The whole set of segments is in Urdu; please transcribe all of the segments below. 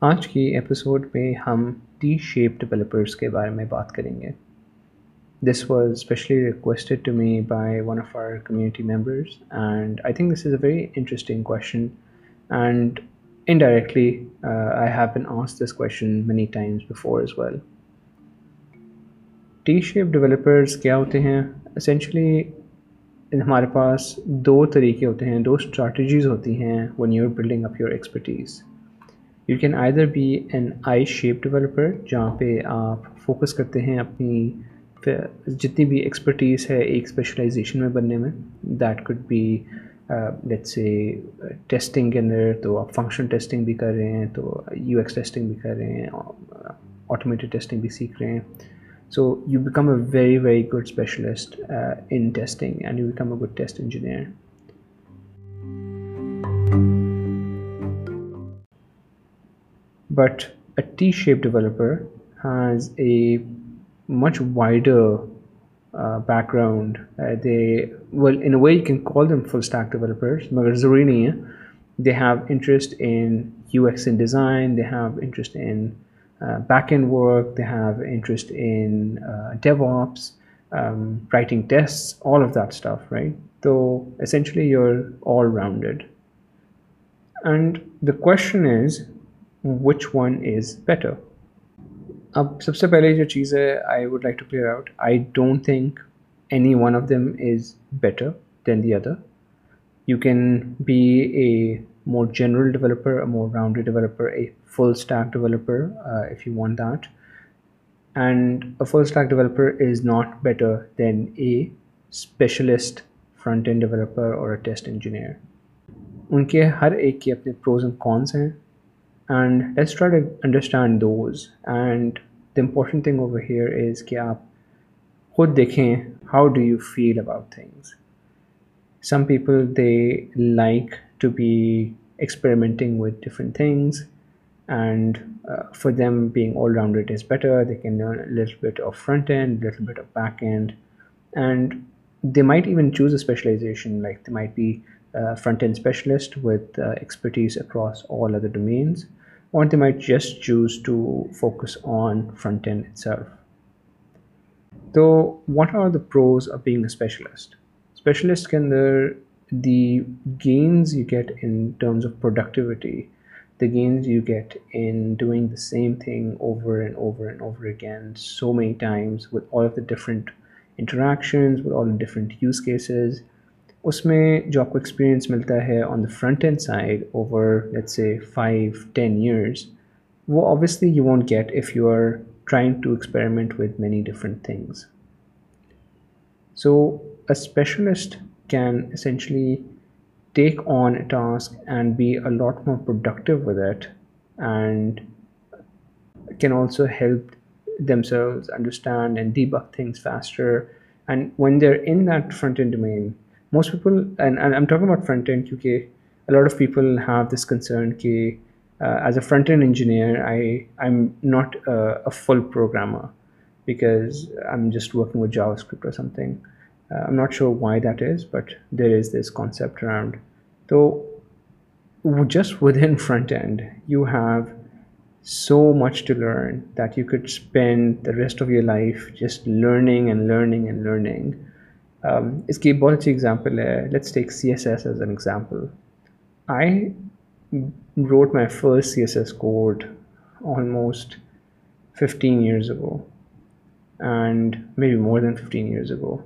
آج کی ایپیسوڈ میں ہم ٹی شیپ ڈیولپرس کے بارے میں بات کریں گے this was specially requested to me by one of our community members and I think this is a very interesting question and indirectly I have been آس this many before as well T shape developers کیا ہوتے ہیں اسینشلی ہمارے پاس دو طریقے ہوتے ہیں دو اسٹریٹجیز ہوتی ہیں one you building up your expertise you can either be an I shape developer جہاں پہ آپ فوکس کرتے ہیں اپنی جتنی بھی ایکسپرٹیز ہے ایک اسپیشلائزیشن میں بننے میں دیٹ کوڈ سے ٹیسٹنگ کے اندر تو آپ فنکشن ٹیسٹنگ بھی کر رہے ہیں تو یو ایکس ٹیسٹنگ بھی کر رہے ہیں آٹومیٹڈ ٹیسٹنگ بھی سیکھ رہے ہیں so you become a very very good specialist in testing and you become a guest engineer but a T shape developer has a much wider background in a way can call them full stack developer مگر ضروری نہیں ہے they have interest in U S in design they have interest in back end work they have interest in DevOps writing test all of that staff right تو essentially you are all round and the question is which one is better اب سب سے پہلے جو چیز ہے I would like to clear out I don't think any one of them is better than the other you can be a more general developer more rounder developer a full stack developer if you want that and a full stack developer is not better than a specialist فرنٹین developer اور اے ٹیسٹ انجینئر ان کے ہر ایک کے اپنے پروز اینڈ کونس ہیں and understand those and the important thing here is کہ آپ خود دیکھیں how do you feel about things some people they like to be experimenting with different things, and uh, for them being all-rounded is better. They can learn a little bit of front end, a little bit of back end, and they might even choose a specialization. Like they might be a front end specialist with uh, expertise across all other domains, or they might just choose to focus on front end itself. So what are the pros of being a specialist? Specialists can the gains you get in terms of productivity the gains you get in doing the same thing over and over and over again so many times with all of the different interaction all different use cases اس میں جو آپ کو ایکسپیرئنس ملتا ہے on the front end side over late سے فائیو ٹین ایئرس وہ obviously you want get if you are trying to ایكسپیریمنٹ with many different things so a specialist can essentially take on a task and be a lot more productive with it, and can also help themselves understand and debug things faster. And when they're in that front-end domain, most people, and I'm talking about front-end, QK, a lot of people have this concern, K, uh, as a front-end engineer, I'm not a full programmer because I'm just working with JavaScript or something. I'm not sure why that is but there is this concept around تو just with in front end you have so much to learn that you could spend the rest of your life just learning and learning and learning اس کی بہت اچھی ایگزامپل ہے let's take C S S as an example I wrote my first C S S code almost fifteen years ago and may be more than fifteen years ago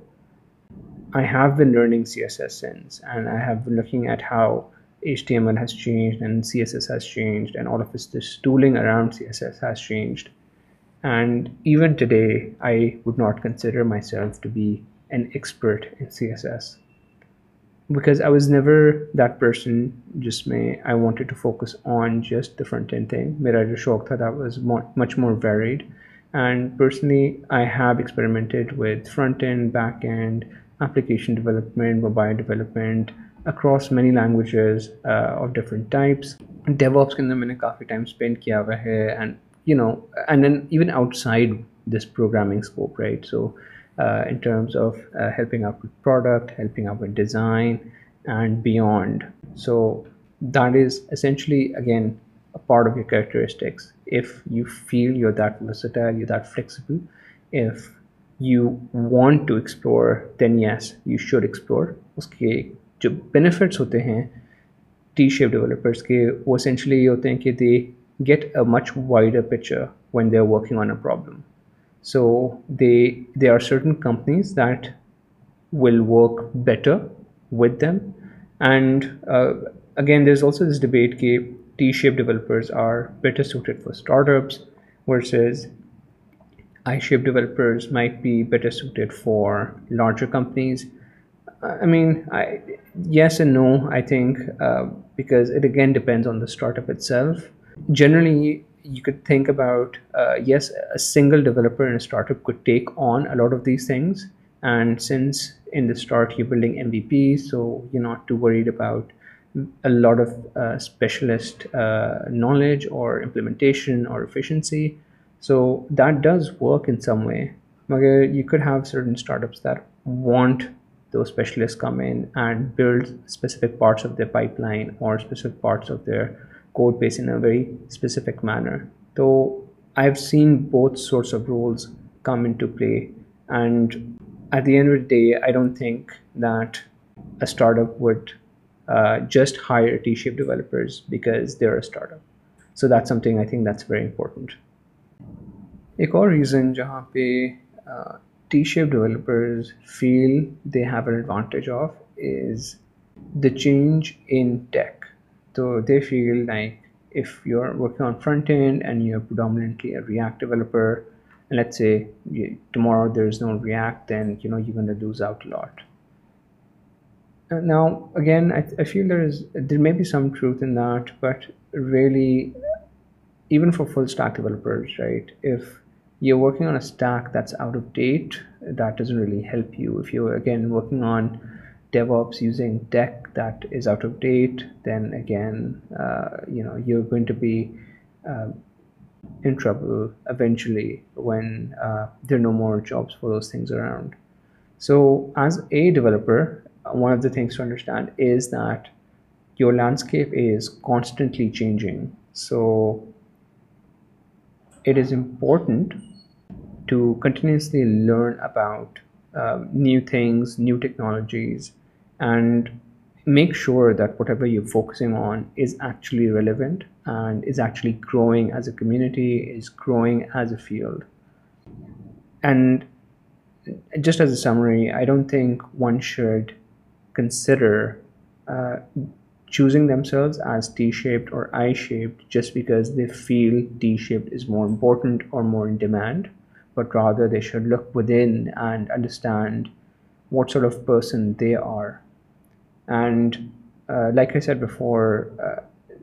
I have learning C S S since and I have lurking at how H T M L has change and C S S has changing around C S S has changed and even today I would not consider myself to be an expert in C S S because I was never that person جس میں I wanted focus on just the front میرا جو شوق تھا much more varied and personally I have experiment with front end back end application development mobile development across many languages of different types develops کے اندر میں نے کافی ٹائم اسپینڈ کیا ہوا ہے and you know and then even outside this programming scope right so in terms of helping آپ وتھ پروڈکٹ ہیلپنگ آپ with design and beyond so that is essentially again part of your characteristics if you feel your that و your that flexible if you want to explore then yes you should explore اس کے جو بینیفٹس ہوتے ہیں ٹی شیپ ڈیولپرس کے وہ اسینشلی یہ ہوتے ہیں کہ they get a much wider picture when they are working on a problem so they they are certain companies that will work better with them and again there is also this debate کہ T shape developers are better suited for startups versus iShape developers might be better suited for larger companies. I mean, yes and no, I think, uh, because it again depends on the startup itself. Generally, you could think about, uh, yes, a single developer in a startup could take on a lot of these things. And since in the start, you're building MVP, so you're not too worried about a lot of uh, specialist knowledge or implementation or efficiency. So that does work in way مگر you could have certain startups there want to specialist come in and build specific parts of the pipeline اور parts of their code piece in very specific manner تو آئی ہیو سین بہت sorts of roles come into play and at the end day I don't think that startup would just hire T shape developers because they are startup so that something I think that's very important ایک اور ریزن جہاں پہ T shape developers feel they have an advantage of is the change in tech تو they feel like if you are working on front end and you are predominantly React developer late say tomorrow there is no React then you know you can lose out lot now again I feel there is there may be some truth in that but really even for full stack developers right if you're working on a stack that's out of date, that doesn't really help you. If you're again working on DevOps using tech that is out of date, then again uh, you're going to be uh, in trouble eventually when uh, there are no more jobs for those things around. So as a developer, one of the things to understand is that your landscape is constantly changing. So it is important to continuously learn about um, new things, new technologies, and make sure that whatever you're focusing on is actually relevant and is actually growing as a community, is growing as a field. And just as a summary, I don't think one should consider uh, choosing them t as T more اور I more just because they feel T should is more important اور more sort and understand they are. Of person they are and like uh,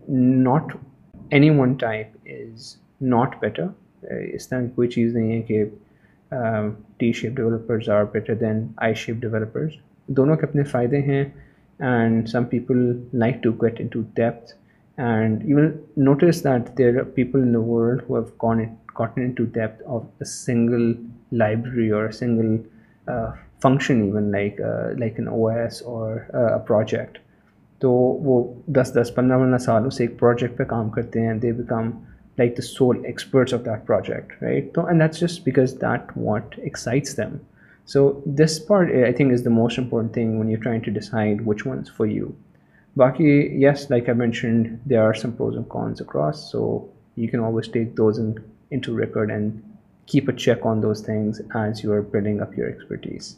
not any one type is not better اس طرح کوئی چیز نہیں ہے کہ T shape developers are better than I shape developers دونوں کے اپنے فائدے ہیں and some people like to get in to depth and even notice that there people in the world hone it got into depth of a single library or single function even like like an O S or project تو وہ دس دس پندرہ پندرہ سال اسے ایک پروجیکٹ پہ کام کرتے ہیں they become like the sole experts of that project right تو and that's just because that what excites them So this part, eh, I think, is the most important thing when you're trying to decide which one's for you. Baki, yes, like I mentioned, there are some pros and cons across, so you can always take those into record and keep a check on those things as you are building up your expertise.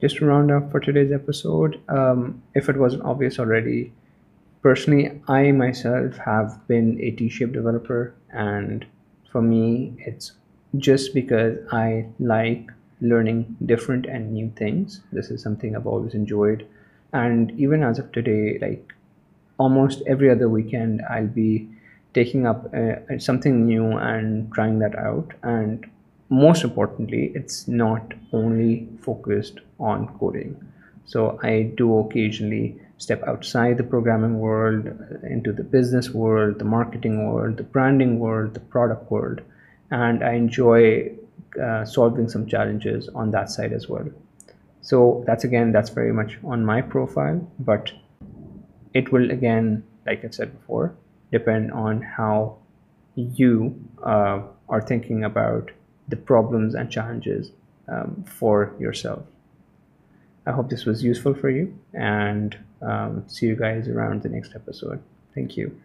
Just to round up for today's episode, um, if it wasn't obvious already, personally, I myself have been a T-shaped developer, and for me, it's just because I like learning different and new things. This is something I've always enjoyed. And even as of today, like almost every other weekend, I'll be taking up uh, uh, something new and trying that out. And most importantly, it's not only focused on coding. So I do occasionally step outside the programming world uh, into the business world, the marketing world, the branding world, the product world and I enjoy uh, solving some challenges on that side as well. So that's very much on my profile, but it will, again, like I've said before, depend on how you uh, are thinking about the problems and challenges um, for yourself. I hope this was useful for you, and um, see you guys around the next episode. Thank you.